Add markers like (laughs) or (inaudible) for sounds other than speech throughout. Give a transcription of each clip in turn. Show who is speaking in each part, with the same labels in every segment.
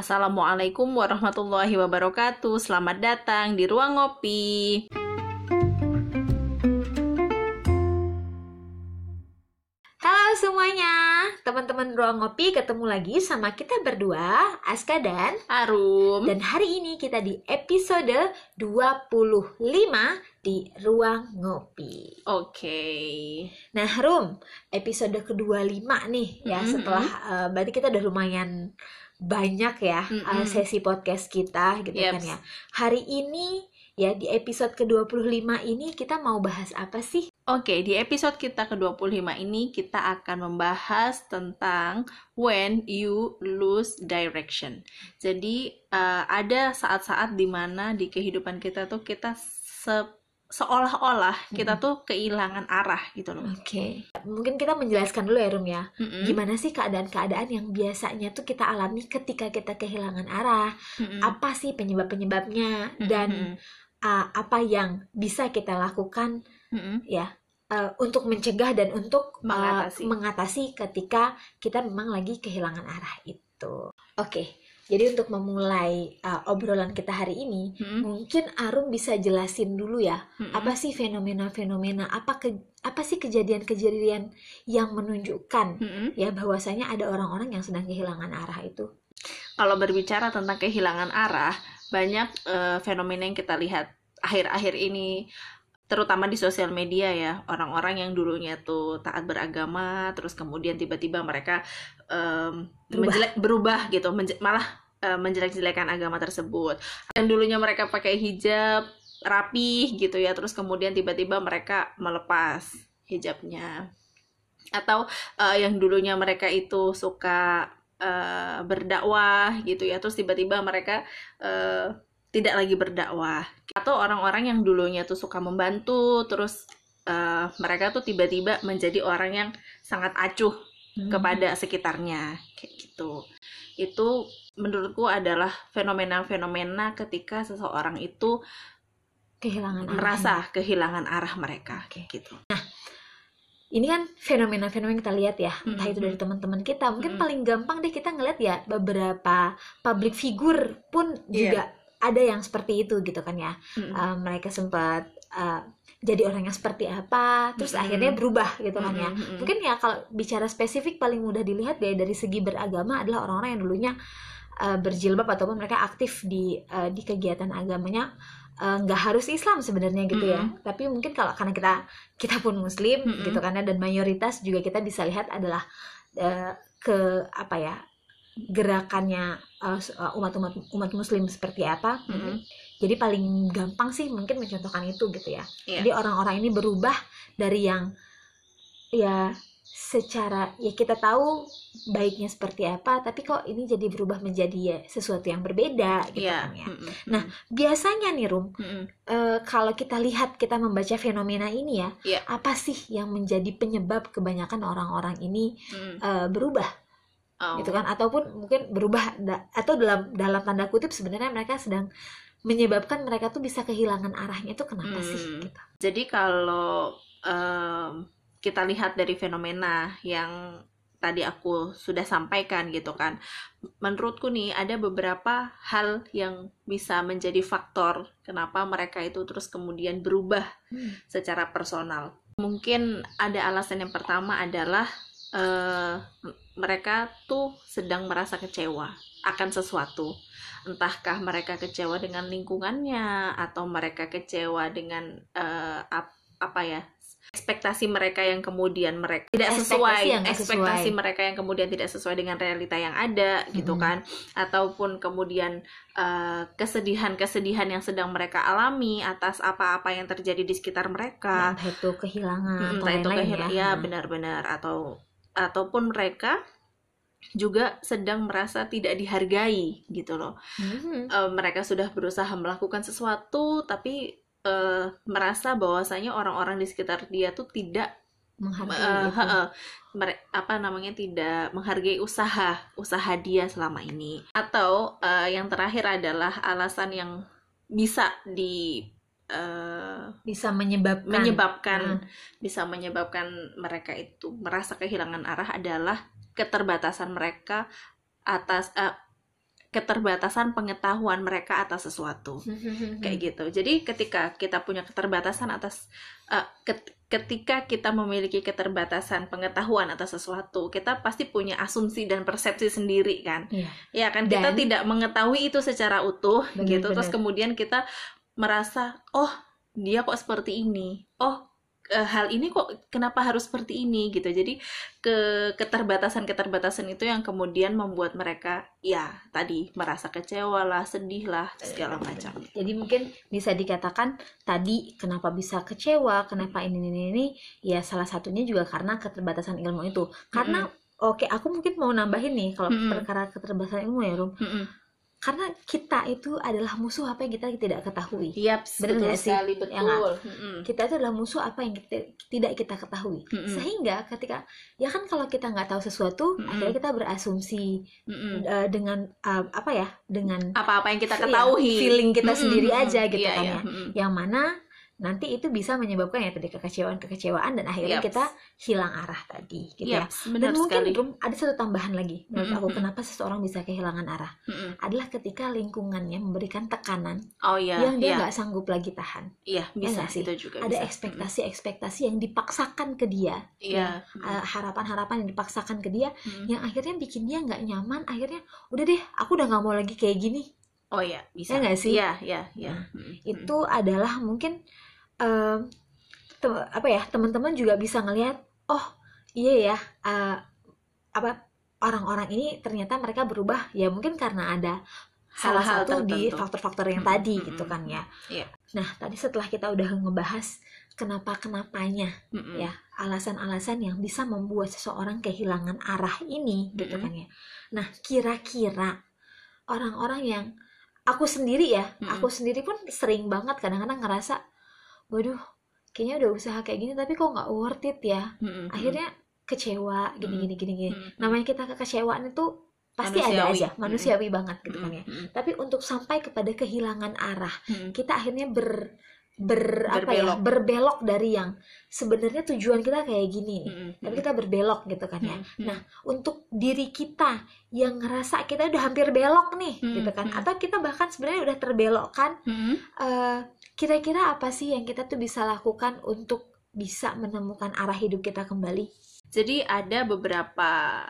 Speaker 1: Assalamualaikum warahmatullahi wabarakatuh. Selamat datang di Ruang Ngopi.
Speaker 2: Halo semuanya, teman-teman Ruang Ngopi ketemu lagi sama kita berdua, Aska dan
Speaker 1: Arum.
Speaker 2: dan hari ini kita di episode 25 di Ruang Ngopi.
Speaker 1: Oke.
Speaker 2: Nah, Rum, episode ke-25 nih ya
Speaker 1: Mm-mm,
Speaker 2: setelah eh, berarti kita udah lumayan banyak ya eh,
Speaker 1: Mm-mm.
Speaker 2: sesi podcast kita gitu kan
Speaker 1: Yeps.
Speaker 2: ya. Hari ini ya di episode ke-25 ini kita mau bahas apa sih?
Speaker 1: Oke, di episode kita ke-25 ini kita akan membahas tentang when you lose direction. Jadi eh, ada saat-saat di mana di kehidupan kita tuh kita se- seolah-olah kita tuh kehilangan arah gitu loh.
Speaker 2: Oke. Mungkin kita menjelaskan dulu ya Rum ya.
Speaker 1: Mm-mm.
Speaker 2: Gimana sih keadaan-keadaan yang biasanya tuh kita alami ketika kita kehilangan arah?
Speaker 1: Mm-mm.
Speaker 2: Apa sih penyebab-penyebabnya dan uh, apa yang bisa kita lakukan
Speaker 1: Mm-mm.
Speaker 2: ya uh, untuk mencegah dan untuk uh,
Speaker 1: Mengatasi.
Speaker 2: mengatasi ketika kita memang lagi kehilangan arah itu. Oke. Jadi untuk memulai uh, obrolan kita hari ini,
Speaker 1: Mm-mm.
Speaker 2: mungkin Arum bisa jelasin dulu ya,
Speaker 1: Mm-mm.
Speaker 2: apa sih fenomena-fenomena, apa ke, apa sih kejadian-kejadian yang menunjukkan
Speaker 1: Mm-mm.
Speaker 2: ya bahwasanya ada orang-orang yang sedang kehilangan arah itu.
Speaker 1: kalau berbicara tentang kehilangan arah, banyak eh, fenomena yang kita lihat akhir-akhir ini, terutama di sosial media ya, orang-orang yang dulunya tuh taat beragama, terus kemudian tiba-tiba mereka em,
Speaker 2: Berubah.
Speaker 1: menjelek- berubah gitu, menje- malah eh, menjelek-jelekan agama tersebut. Yang dulunya mereka pakai hijab rapih gitu ya, terus kemudian tiba-tiba mereka melepas hijabnya. Atau eh, yang dulunya mereka itu suka eh, berdakwah gitu ya terus tiba-tiba mereka eh, tidak lagi berdakwah atau orang-orang yang dulunya tuh suka membantu terus eh, mereka tuh tiba-tiba menjadi orang yang sangat acuh kepada sekitarnya kayak gitu itu menurutku adalah fenomena-fenomena ketika seseorang itu
Speaker 2: kehilangan arahnya.
Speaker 1: merasa kehilangan arah mereka kayak gitu
Speaker 2: ini kan fenomena-fenomena kita lihat ya entah itu
Speaker 1: Mm-mm.
Speaker 2: dari teman-teman kita mungkin
Speaker 1: Mm-mm.
Speaker 2: paling gampang deh kita ngeliat ya beberapa public figure pun
Speaker 1: Iya.
Speaker 2: juga ada yang seperti itu gitu kan ya
Speaker 1: Mm-mm.
Speaker 2: Uh, mereka sempat uh, jadi orang yang seperti apa terus
Speaker 1: Mm-mm.
Speaker 2: akhirnya berubah gitu kan ya mungkin ya kalau bicara spesifik paling mudah dilihat ya dari segi beragama adalah orang-orang yang dulunya uh, berjilbab ataupun mereka aktif di uh, di kegiatan agamanya uh, nggak harus Islam sebenarnya gitu ya tapi mungkin kalau karena kita kita pun Muslim
Speaker 1: Mm-mm.
Speaker 2: gitu kan ya, dan mayoritas juga kita bisa lihat adalah uh, ke apa ya gerakannya uh, s- uh, umat-umat umat Muslim seperti apa
Speaker 1: Mm-mm.
Speaker 2: jadi paling gampang sih mungkin mencontohkan itu gitu ya.
Speaker 1: Iya.
Speaker 2: Jadi orang-orang ini berubah dari yang ya secara ya kita tahu baiknya seperti apa, tapi kok ini jadi berubah menjadi ya sesuatu yang berbeda gitu
Speaker 1: Iya.
Speaker 2: kan ya.
Speaker 1: Mm-mm.
Speaker 2: Nah, Biasanya nih Rum,
Speaker 1: Mm-mm.
Speaker 2: eh, kalau kita lihat kita membaca fenomena ini ya,
Speaker 1: Iya.
Speaker 2: apa sih yang menjadi penyebab kebanyakan orang-orang ini
Speaker 1: Mm-mm.
Speaker 2: eh, berubah
Speaker 1: Oh.
Speaker 2: gitu kan ataupun mungkin berubah da- atau dalam dalam tanda kutip sebenarnya mereka sedang menyebabkan mereka tuh bisa kehilangan arahnya itu kenapa sih
Speaker 1: Hmm.
Speaker 2: gitu.
Speaker 1: Jadi kalau em, kita lihat dari fenomena yang tadi aku sudah sampaikan gitu kan, menurutku nih ada beberapa hal yang bisa menjadi faktor kenapa mereka itu terus kemudian berubah secara personal. Mungkin ada alasan yang pertama adalah eh, mereka tuh sedang merasa kecewa akan sesuatu. Entahkah mereka kecewa dengan lingkungannya atau mereka kecewa dengan eh, ap- apa ya? ekspektasi mereka yang kemudian mereka tidak sesuai ekspektasi
Speaker 2: sesuai.
Speaker 1: mereka yang kemudian tidak sesuai dengan realita yang ada gitu
Speaker 2: Mm-mm.
Speaker 1: kan ataupun kemudian eh, kesedihan-kesedihan yang sedang mereka alami atas apa-apa yang terjadi di sekitar mereka
Speaker 2: entah itu kehilangan atau
Speaker 1: entah itu kehilangan
Speaker 2: ya.
Speaker 1: ya benar-benar atau ataupun mereka juga sedang merasa tidak dihargai gitu loh
Speaker 2: Mhm.
Speaker 1: Eh, mereka sudah berusaha melakukan sesuatu tapi eh, merasa bahwasanya orang-orang di sekitar dia tuh tidak
Speaker 2: menghargai itu.
Speaker 1: heeh, mere- apa namanya tidak menghargai usaha usaha dia selama ini atau eh, yang terakhir adalah alasan yang bisa di eh,
Speaker 2: bisa menyebabkan
Speaker 1: menyebabkan
Speaker 2: Hmm.
Speaker 1: bisa menyebabkan mereka itu merasa kehilangan arah adalah keterbatasan mereka atas eh, keterbatasan pengetahuan mereka atas sesuatu kayak gitu. Jadi ketika kita punya keterbatasan atas uh, ket- ketika kita memiliki keterbatasan pengetahuan atas sesuatu, kita pasti punya asumsi dan persepsi sendiri kan.
Speaker 2: Iya.
Speaker 1: Ya kan kita
Speaker 2: Dan-
Speaker 1: tidak mengetahui itu secara utuh
Speaker 2: Benar,
Speaker 1: gitu. Terus kemudian kita merasa, "Oh, dia kok seperti ini. Oh, eh, hal ini kok kenapa harus seperti ini gitu." Jadi ke keterbatasan-keterbatasan itu yang kemudian membuat mereka ya tadi merasa kecewa lah, sedih lah, segala macam.
Speaker 2: Jadi mungkin bisa dikatakan tadi kenapa bisa kecewa, kenapa ini ini ini, ya salah satunya juga karena keterbatasan ilmu itu. Karena oke, aku mungkin mau nambahin nih kalau
Speaker 1: Mm-mm.
Speaker 2: perkara keterbatasan ilmu ya, Rum.
Speaker 1: Mm-mm.
Speaker 2: Karena kita itu adalah musuh apa yang kita tidak ketahui.
Speaker 1: Yaps,
Speaker 2: Bener
Speaker 1: betul
Speaker 2: sih?
Speaker 1: sekali,
Speaker 2: Ya
Speaker 1: betul. Mm-mm.
Speaker 2: Kita itu adalah musuh apa yang kita, tidak kita ketahui.
Speaker 1: Mm-mm.
Speaker 2: Sehingga ketika ya kan kalau kita nggak tahu sesuatu,
Speaker 1: Mm-mm.
Speaker 2: akhirnya kita berasumsi eh, dengan eh, apa ya? Dengan
Speaker 1: Apa-apa yang kita
Speaker 2: Iya,
Speaker 1: ketahui,
Speaker 2: feeling kita
Speaker 1: Mm-mm,
Speaker 2: sendiri aja gitu
Speaker 1: Iya,
Speaker 2: kan
Speaker 1: iya,
Speaker 2: ya.
Speaker 1: mm-mm.
Speaker 2: yang mana nanti itu bisa menyebabkan ya tadi kekecewaan-kekecewaan dan akhirnya
Speaker 1: Yaps.
Speaker 2: kita hilang arah tadi gitu ya.
Speaker 1: Yaps,
Speaker 2: Dan mungkin
Speaker 1: sekali.
Speaker 2: Rum, ada satu tambahan lagi menurut aku
Speaker 1: Mm-mm.
Speaker 2: kenapa seseorang bisa kehilangan arah
Speaker 1: Mm-mm.
Speaker 2: adalah ketika lingkungannya memberikan tekanan
Speaker 1: Oh iya,
Speaker 2: yang dia
Speaker 1: iya,
Speaker 2: nggak sanggup lagi tahan.
Speaker 1: iya bisa
Speaker 2: nggak sih?
Speaker 1: itu juga
Speaker 2: Ada
Speaker 1: bisa.
Speaker 2: ekspektasi-ekspektasi yang dipaksakan ke dia.
Speaker 1: Iya.
Speaker 2: eh, harapan-harapan yang dipaksakan ke dia,
Speaker 1: Mm-mm.
Speaker 2: yang akhirnya bikin dia nggak nyaman. Akhirnya udah deh, aku udah nggak mau lagi kayak gini.
Speaker 1: Oh iya, bisa.
Speaker 2: Ya nggak sih?
Speaker 1: Iya, iya, iya.
Speaker 2: Nah, itu adalah mungkin tem- apa ya teman-teman juga bisa ngelihat oh iya ya eh, apa orang-orang ini ternyata mereka berubah. Ya mungkin karena ada salah
Speaker 1: Hal-hal
Speaker 2: satu di faktor-faktor yang
Speaker 1: Mm,
Speaker 2: tadi
Speaker 1: mm,
Speaker 2: gitu kan ya.
Speaker 1: Iya.
Speaker 2: nah tadi setelah kita udah ngebahas kenapa kenapanya
Speaker 1: Mm-mm.
Speaker 2: ya alasan-alasan yang bisa membuat seseorang kehilangan arah ini gitu kan ya. Nah kira-kira orang-orang yang aku sendiri ya aku sendiri pun sering banget kadang-kadang ngerasa waduh kayaknya udah usaha kayak gini tapi kok nggak worth it ya
Speaker 1: Mm-mm.
Speaker 2: akhirnya kecewa gini
Speaker 1: Mm.
Speaker 2: gini gini gini
Speaker 1: Mm-mm.
Speaker 2: namanya kita kekecewaan itu pasti ada
Speaker 1: Manusiawi.
Speaker 2: aja manusiawi banget gitu kan ya
Speaker 1: Mm-mm.
Speaker 2: tapi untuk sampai kepada kehilangan arah
Speaker 1: Mm-mm.
Speaker 2: kita akhirnya ber ber apa ya
Speaker 1: Berbelok.
Speaker 2: berbelok dari yang sebenarnya tujuan kita kayak gini nih
Speaker 1: Mm-mm.
Speaker 2: tapi kita berbelok gitu kan ya
Speaker 1: Mm-mm.
Speaker 2: nah untuk diri kita yang ngerasa kita udah hampir belok nih
Speaker 1: Hmm,
Speaker 2: gitu kan
Speaker 1: hmm.
Speaker 2: atau kita bahkan sebenarnya udah terbelokkan
Speaker 1: Mm-mm.
Speaker 2: eh, kira-kira apa sih yang kita tuh bisa lakukan untuk bisa menemukan arah hidup kita kembali
Speaker 1: Jadi ada beberapa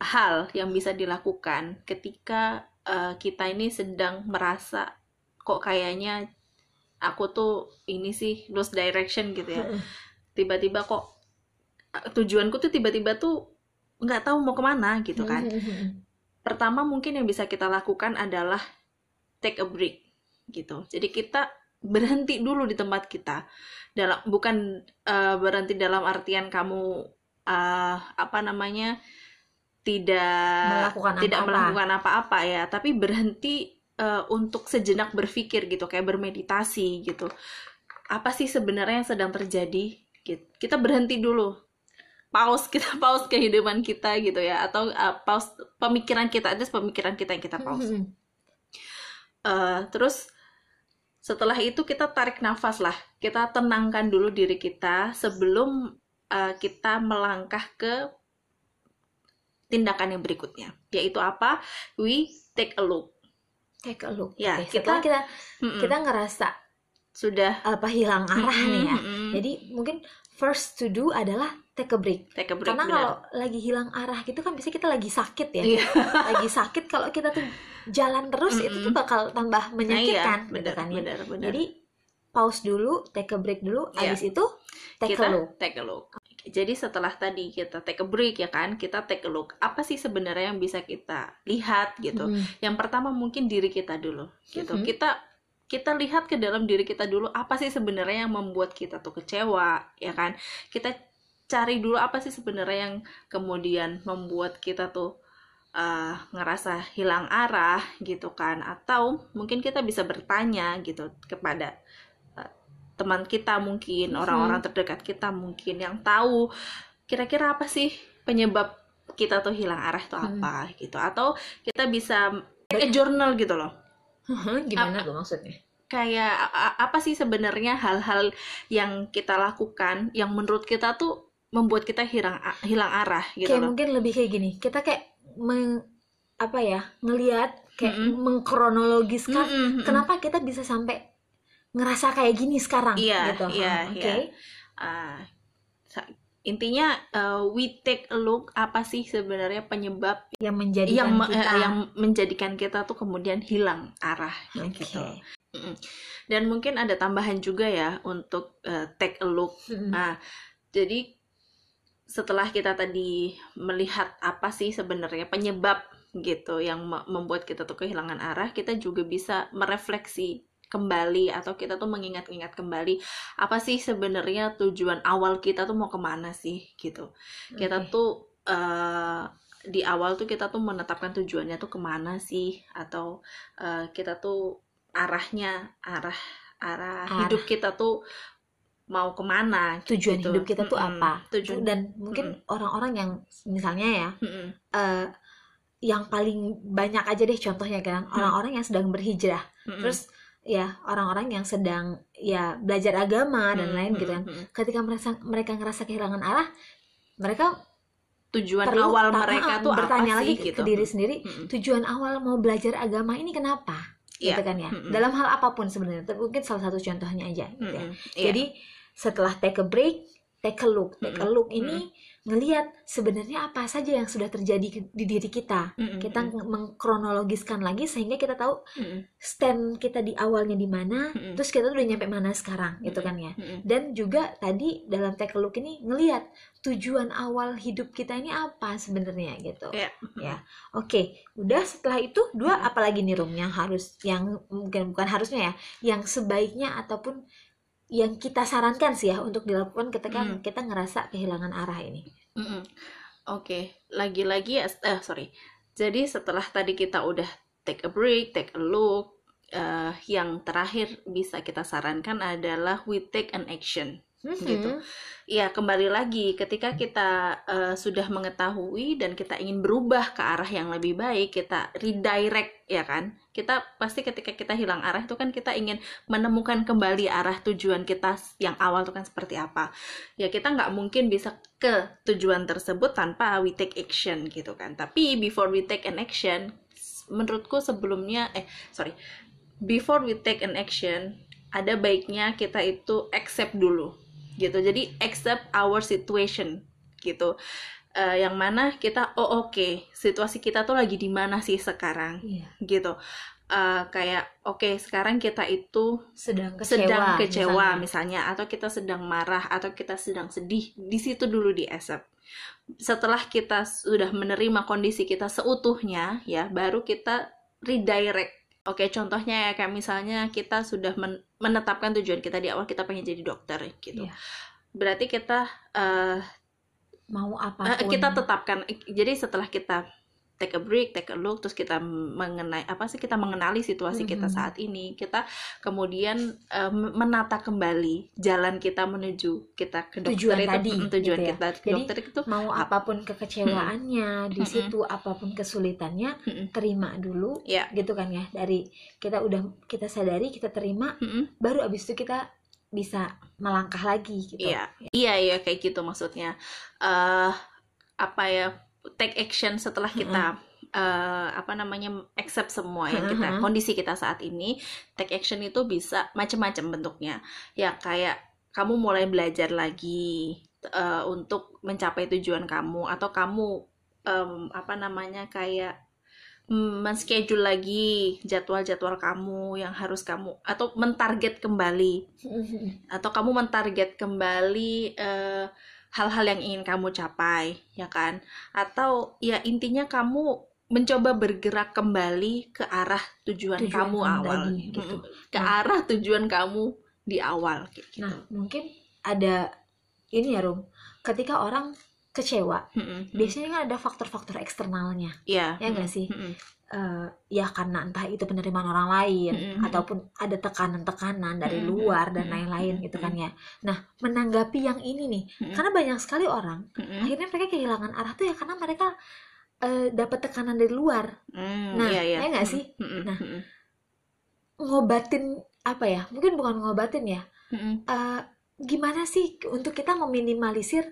Speaker 1: hal yang bisa dilakukan ketika eh, kita ini sedang merasa kok kayaknya aku tuh ini sih lost direction gitu ya. Tiba-tiba kok eh, tujuanku tuh tiba-tiba tuh nggak tahu mau ke mana gitu kan. Pertama mungkin yang bisa kita lakukan adalah take a break gitu. Jadi kita berhenti dulu di tempat kita. Dalam bukan eh, berhenti dalam artian kamu eh, apa namanya tidak
Speaker 2: melakukan
Speaker 1: tidak
Speaker 2: apa-apa.
Speaker 1: melakukan apa-apa ya, tapi berhenti eh, untuk sejenak berpikir gitu, kayak bermeditasi gitu. Apa sih sebenarnya yang sedang terjadi? Gitu. Kita berhenti dulu. Pause (laughs) kita pause kehidupan kita gitu ya atau eh, pause pemikiran kita itu pemikiran kita yang kita pause. Eh, terus setelah itu kita tarik nafas lah. Kita tenangkan dulu diri kita sebelum eh, kita melangkah ke tindakan yang berikutnya. Yaitu apa? We take a look.
Speaker 2: take a look
Speaker 1: Ya,
Speaker 2: Oke, setelah kita
Speaker 1: Mm-mm.
Speaker 2: kita ngerasa
Speaker 1: sudah
Speaker 2: apa hilang arah
Speaker 1: Mm-mm,
Speaker 2: nih ya
Speaker 1: mm-mm.
Speaker 2: jadi mungkin first to do adalah take a break
Speaker 1: take a break
Speaker 2: karena
Speaker 1: benar.
Speaker 2: kalau lagi hilang arah gitu kan bisa kita lagi sakit ya
Speaker 1: Iya.
Speaker 2: lagi sakit kalau kita tuh jalan terus itu tuh bakal tambah
Speaker 1: Nah, iya,
Speaker 2: menyakitkan gitu kan ya
Speaker 1: benar.
Speaker 2: jadi pause dulu take a break dulu
Speaker 1: Iya.
Speaker 2: habis itu take
Speaker 1: kita
Speaker 2: a look
Speaker 1: take a look. Jadi setelah tadi kita take a break ya kan, kita take a look. Apa sih sebenarnya yang bisa kita lihat gitu?
Speaker 2: Mm.
Speaker 1: Yang pertama mungkin diri kita dulu gitu.
Speaker 2: Mhm.
Speaker 1: Kita kita lihat ke dalam diri kita dulu apa sih sebenarnya yang membuat kita tuh kecewa ya kan? Kita cari dulu apa sih sebenarnya yang kemudian membuat kita tuh uh, ngerasa hilang arah gitu kan? Atau mungkin kita bisa bertanya gitu kepada uh, teman kita mungkin
Speaker 2: Mhm.
Speaker 1: orang-orang terdekat kita mungkin yang tahu kira-kira apa sih penyebab kita tuh hilang arah itu
Speaker 2: Mhm.
Speaker 1: apa gitu atau kita bisa kayak journal gitu loh
Speaker 2: gimana tuh maksudnya
Speaker 1: kayak apa sih sebenarnya hal-hal yang kita lakukan yang menurut kita tuh membuat kita hilang hilang arah gitu
Speaker 2: kayak
Speaker 1: loh
Speaker 2: mungkin lebih kayak gini kita kayak meng- apa ya ngelihat kayak
Speaker 1: Mm-mm.
Speaker 2: mengkronologiskan
Speaker 1: Mm-mm, mm-mm.
Speaker 2: kenapa kita bisa sampai ngerasa kayak gini sekarang
Speaker 1: Iya,
Speaker 2: gitu
Speaker 1: iya,
Speaker 2: Ah, oke
Speaker 1: iya. Ah, sa- intinya uh, we take a look apa sih sebenarnya penyebab
Speaker 2: yang menjadikan
Speaker 1: yang me-
Speaker 2: kita
Speaker 1: eh, yang menjadikan kita tuh kemudian hilang arah
Speaker 2: Oke.
Speaker 1: gitu. Dan mungkin ada tambahan juga ya untuk uh, take a look.
Speaker 2: Mm-mm.
Speaker 1: Nah, jadi setelah kita tadi melihat apa sih sebenarnya penyebab gitu yang me- membuat kita tuh kehilangan arah, kita juga bisa merefleksi kembali atau kita tuh mengingat-ingat kembali apa sih sebenarnya tujuan awal kita tuh mau ke mana sih gitu. Kita
Speaker 2: Oke.
Speaker 1: tuh eh, di awal tuh kita tuh menetapkan tujuannya tuh ke mana sih atau eh, kita tuh arahnya arah arah
Speaker 2: Arah.
Speaker 1: hidup kita tuh mau ke mana
Speaker 2: tujuan
Speaker 1: gitu.
Speaker 2: hidup kita tuh
Speaker 1: Mm-mm.
Speaker 2: apa
Speaker 1: Tujuan
Speaker 2: dan mungkin orang-orang yang misalnya ya
Speaker 1: Mm-mm.
Speaker 2: eh, yang paling banyak aja deh contohnya kan orang-orang yang sedang berhijrah
Speaker 1: Mm-mm.
Speaker 2: terus ya orang-orang yang sedang ya belajar agama dan
Speaker 1: Mm,
Speaker 2: lain gitu kan ketika mereka mereka ngerasa kehilangan arah mereka
Speaker 1: tujuan
Speaker 2: perlu
Speaker 1: awal mereka
Speaker 2: ah,
Speaker 1: tuh
Speaker 2: bertanya
Speaker 1: apa
Speaker 2: lagi
Speaker 1: sih
Speaker 2: ke,
Speaker 1: gitu
Speaker 2: ke diri sendiri
Speaker 1: Mm-mm.
Speaker 2: tujuan awal mau belajar agama ini kenapa
Speaker 1: Iya.
Speaker 2: gitu kan ya
Speaker 1: Mm-mm.
Speaker 2: dalam hal apa pun sebenarnya tapi mungkin salah satu contohnya aja gitu ya.
Speaker 1: Mm-mm. Iya.
Speaker 2: jadi setelah take a break take a look take a look ini ngelihat sebenarnya apa saja yang sudah terjadi di diri kita
Speaker 1: Mm-mm.
Speaker 2: kita ng- mengkronologiskan lagi sehingga kita tahu
Speaker 1: Mm-mm.
Speaker 2: stand kita di awalnya di mana
Speaker 1: Mm-mm.
Speaker 2: terus kita tuh udah nyampe mana sekarang gitu kan ya
Speaker 1: Mm-mm.
Speaker 2: dan juga tadi dalam take a look ini ngelihat tujuan awal hidup kita ini apa sebenarnya gitu
Speaker 1: Iya.
Speaker 2: ya oke udah setelah itu dua
Speaker 1: Mm-mm.
Speaker 2: apalagi nih room yang harus yang mungkin bukan harusnya ya yang sebaiknya ataupun yang kita sarankan sih ya untuk dilakukan ketika
Speaker 1: Mm.
Speaker 2: kita ngerasa kehilangan arah ini
Speaker 1: Mm-mm. Oke, lagi-lagi ya, eh sorry. Jadi setelah tadi kita udah take a break, take a look, eh, yang terakhir bisa kita sarankan adalah we take an action. Gitu. Ya, kembali lagi ketika kita eh, sudah mengetahui dan kita ingin berubah ke arah yang lebih baik, kita redirect ya kan? Kita pasti ketika kita hilang arah itu kan kita ingin menemukan kembali arah tujuan kita yang awal itu kan seperti apa. Ya kita nggak mungkin bisa ke tujuan tersebut tanpa we take action gitu kan. Tapi before we take an action, menurutku sebelumnya eh sorry, before we take an action ada baiknya kita itu accept dulu gitu jadi accept our situation gitu Eh, yang mana kita oh oke situasi kita tuh lagi di mana sih sekarang
Speaker 2: Iya.
Speaker 1: gitu Eh, kayak oke sekarang kita itu
Speaker 2: sedang kecewa
Speaker 1: sedang kecewa
Speaker 2: misalnya.
Speaker 1: misalnya. atau kita sedang marah atau kita sedang sedih di situ dulu di accept setelah kita sudah menerima kondisi kita seutuhnya ya baru kita redirect Oke, contohnya ya kayak misalnya kita sudah men- menetapkan tujuan kita di awal kita pengen jadi dokter gitu.
Speaker 2: Iya.
Speaker 1: Berarti kita eh,
Speaker 2: mau
Speaker 1: eh,
Speaker 2: apa pun
Speaker 1: kita tetapkan jadi setelah kita take a break, take a look, terus kita mengenai apa sih kita mengenali situasi kita
Speaker 2: Mhm.
Speaker 1: saat ini, kita kemudian eh, menata kembali jalan kita menuju kita ke dokter
Speaker 2: Tujuan
Speaker 1: itu,
Speaker 2: tadi,
Speaker 1: mm, tujuan
Speaker 2: gitu ya.
Speaker 1: kita ke
Speaker 2: Jadi,
Speaker 1: dokter itu
Speaker 2: mau apa pun kekecewaannya di
Speaker 1: Mm-mm.
Speaker 2: situ apa pun kesulitannya
Speaker 1: Mm-mm.
Speaker 2: terima dulu
Speaker 1: Ya.
Speaker 2: gitu kan ya dari kita udah kita sadari kita terima
Speaker 1: Mm-mm.
Speaker 2: baru abis itu kita bisa melangkah lagi gitu
Speaker 1: Iya, iya, iya kayak gitu maksudnya. eh apa ya take action setelah kita eh, apa namanya accept semua yang kita
Speaker 2: Mm-mm.
Speaker 1: kondisi kita saat ini. Take action itu bisa macam-macam bentuknya. Ya kayak kamu mulai belajar lagi eh, untuk mencapai tujuan kamu atau kamu em, apa namanya kayak men-schedule lagi jadwal-jadwal kamu yang harus kamu atau mentarget kembali atau kamu mentarget kembali eh, hal-hal yang ingin kamu capai, ya kan? Atau ya intinya kamu mencoba bergerak kembali ke arah tujuan,
Speaker 2: Tujuan
Speaker 1: kamu awal,
Speaker 2: tadi, gitu.
Speaker 1: Ke
Speaker 2: Nah.
Speaker 1: arah tujuan kamu di awal, kayak gitu.
Speaker 2: nah mungkin ada ini ya Rum ketika orang kecewa
Speaker 1: Mm-mm.
Speaker 2: biasanya kan ada faktor-faktor eksternalnya
Speaker 1: Iya.
Speaker 2: ya nggak sih
Speaker 1: Mm-mm.
Speaker 2: Eh, ya karena entah itu penerimaan orang lain
Speaker 1: Mm-mm.
Speaker 2: ataupun ada tekanan-tekanan dari
Speaker 1: Mm-mm.
Speaker 2: luar dan lain-lain gitu kan ya nah menanggapi yang ini nih
Speaker 1: Mm-mm.
Speaker 2: karena banyak sekali orang
Speaker 1: Mm-mm.
Speaker 2: akhirnya mereka kehilangan arah tuh ya karena mereka eh, dapat tekanan dari luar
Speaker 1: Mm,
Speaker 2: Nah,
Speaker 1: iya, iya.
Speaker 2: ya nggak sih?
Speaker 1: Mm-mm.
Speaker 2: Nah.
Speaker 1: Mm-mm.
Speaker 2: ngobatin apa ya mungkin bukan ngobatin ya
Speaker 1: Mm-mm.
Speaker 2: Eh, gimana sih untuk kita meminimalisir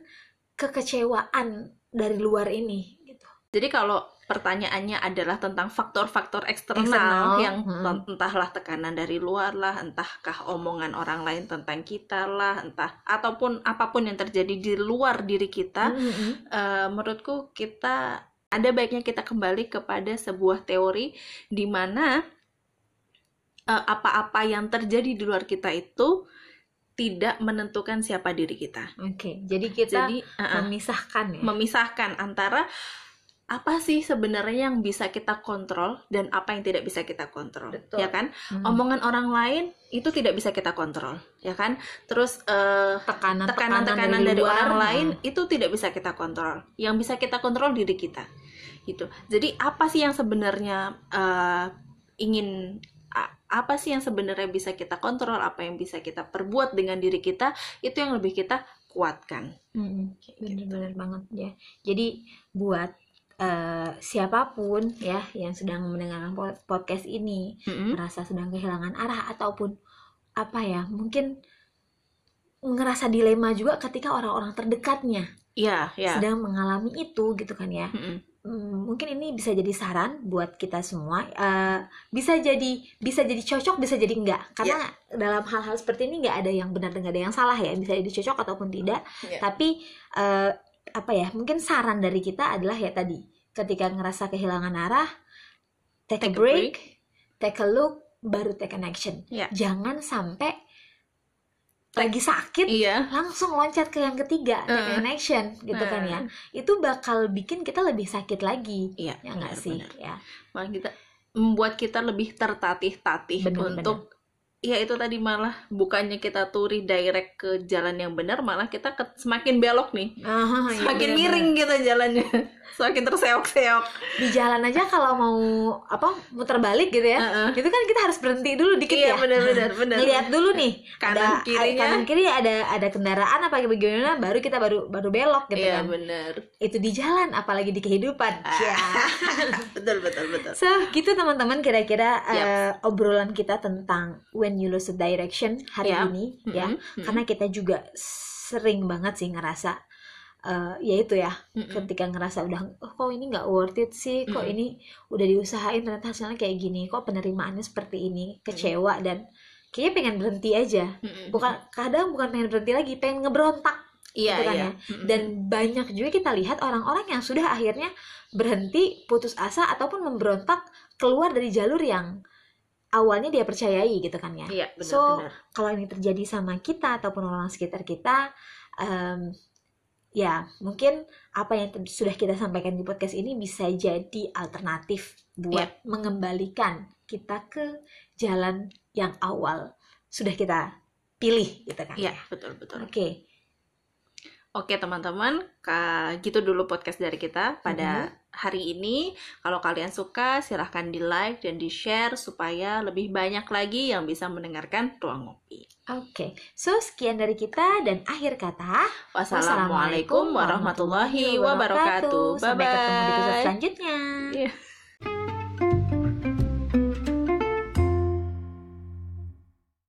Speaker 2: kekecewaan dari luar ini gitu
Speaker 1: Jadi kalau pertanyaannya adalah tentang faktor-faktor eksternal,
Speaker 2: Eksternal,
Speaker 1: yang
Speaker 2: hmm.
Speaker 1: entahlah tekanan dari luar lah, entahkah omongan orang lain tentang kita lah, entah ataupun apa pun yang terjadi di luar diri kita,
Speaker 2: Mm-mm.
Speaker 1: eh, menurutku kita ada baiknya kita kembali kepada sebuah teori di mana eh, apa-apa yang terjadi di luar kita itu tidak menentukan siapa diri kita.
Speaker 2: Oke, jadi kita
Speaker 1: Jadi uh-uh,
Speaker 2: memisahkan ya.
Speaker 1: memisahkan antara apa sih sebenarnya yang bisa kita kontrol dan apa yang tidak bisa kita kontrol,
Speaker 2: Betul.
Speaker 1: ya kan?
Speaker 2: Hmm.
Speaker 1: Omongan orang lain itu tidak bisa kita kontrol, ya kan? Terus eh,
Speaker 2: tekanan
Speaker 1: tekanan-tekanan dari,
Speaker 2: luar,
Speaker 1: orang lain
Speaker 2: nah.
Speaker 1: itu tidak bisa kita kontrol. Yang bisa kita kontrol diri kita. Gitu. Jadi apa sih yang sebenarnya eh, ingin apa sih yang sebenarnya bisa kita kontrol, apa yang bisa kita perbuat dengan diri kita, itu yang lebih kita kuatkan.
Speaker 2: Mm-mm.
Speaker 1: Kayak gitu.
Speaker 2: Bener-bener banget ya. Jadi buat eh, siapa pun ya yang sedang mendengarkan po- podcast ini
Speaker 1: Mm-mm.
Speaker 2: merasa sedang kehilangan arah ataupun apa ya mungkin ngerasa dilema juga ketika orang-orang terdekatnya
Speaker 1: Iya, ya.
Speaker 2: sedang mengalami itu gitu kan ya.
Speaker 1: Mm-mm.
Speaker 2: Hmm, mungkin ini bisa jadi saran buat kita semua. Eh, bisa jadi bisa jadi cocok, bisa jadi enggak. Karena dalam hal-hal seperti ini nggak ada yang benar dan nggak ada yang salah ya. Bisa jadi cocok ataupun tidak.
Speaker 1: Iya.
Speaker 2: Tapi eh, apa ya? Mungkin saran dari kita adalah ya tadi, ketika ngerasa kehilangan arah, take,
Speaker 1: Take
Speaker 2: a
Speaker 1: a
Speaker 2: break, take a look, baru take an action.
Speaker 1: Iya.
Speaker 2: Jangan sampai lagi sakit
Speaker 1: Iya.
Speaker 2: langsung loncat ke yang ketiga, take
Speaker 1: Uh-uh.
Speaker 2: an action gitu kan ya. Itu bakal bikin kita lebih sakit lagi.
Speaker 1: Iya,
Speaker 2: Ya nggak sih? Ya.
Speaker 1: Malah kita membuat kita lebih tertatih-tatih
Speaker 2: Bener,
Speaker 1: untuk ya itu tadi malah bukannya kita tuh redirect ke jalan yang benar malah kita ke- semakin belok nih
Speaker 2: Ah, iya,
Speaker 1: semakin
Speaker 2: bener-bener.
Speaker 1: miring kita jalannya (laughs) semakin terseok-seok
Speaker 2: Di jalan aja kalau mau apa muter balik gitu ya.
Speaker 1: Heeh.
Speaker 2: Itu kan kita harus berhenti dulu dikit
Speaker 1: iya
Speaker 2: ya.
Speaker 1: benar-benar benar
Speaker 2: Lihat dulu nih (laughs)
Speaker 1: Kanan
Speaker 2: ada
Speaker 1: kirinya.
Speaker 2: kanan kiri ada ada kendaraan apa bagaimana baru kita baru baru belok gitu
Speaker 1: iya
Speaker 2: kan.
Speaker 1: benar
Speaker 2: Itu di jalan apalagi di kehidupan.
Speaker 1: Ah.
Speaker 2: Ya. (laughs)
Speaker 1: betul betul betul
Speaker 2: So, gitu teman-teman kira-kira
Speaker 1: Yap.
Speaker 2: eh, obrolan kita tentang when you lose the direction hari
Speaker 1: Yap.
Speaker 2: ini ya.
Speaker 1: Mm-mm, mm-mm,
Speaker 2: Karena kita juga sering banget sih ngerasa eh, ya itu ya,
Speaker 1: mm-mm.
Speaker 2: ketika ngerasa udah oh, kok ini nggak worth it sih, kok
Speaker 1: Mm-mm.
Speaker 2: ini udah diusahain ternyata hasilnya kayak gini, kok penerimaannya seperti ini, kecewa dan kayaknya pengen berhenti aja.
Speaker 1: Mm-mm.
Speaker 2: Bukan kadang bukan pengen berhenti lagi, pengen ngeberontak
Speaker 1: iya
Speaker 2: gitu kan
Speaker 1: iya
Speaker 2: ya. Dan banyak juga kita lihat orang-orang yang sudah akhirnya berhenti putus asa ataupun memberontak keluar dari jalur yang awalnya dia percayai gitu kan ya.
Speaker 1: Iya
Speaker 2: So,
Speaker 1: benar-benar.
Speaker 2: kalau ini terjadi sama kita ataupun orang sekitar kita em, ya mungkin apa yang sudah kita sampaikan di podcast ini bisa jadi alternatif buat mengembalikan kita ke jalan yang awal sudah kita pilih gitu kan
Speaker 1: iya
Speaker 2: ya.
Speaker 1: betul betul.
Speaker 2: Oke.
Speaker 1: Oke teman-teman, gitu dulu podcast dari kita pada hari ini. Kalau kalian suka, silahkan di like dan di share supaya lebih banyak lagi yang bisa mendengarkan ruang ngopi.
Speaker 2: Oke, so sekian dari kita dan akhir kata
Speaker 1: Wassalamualaikum warahmatullahi wabarakatuh. Bye
Speaker 2: Sampai ketemu di episode selanjutnya.
Speaker 1: Iya.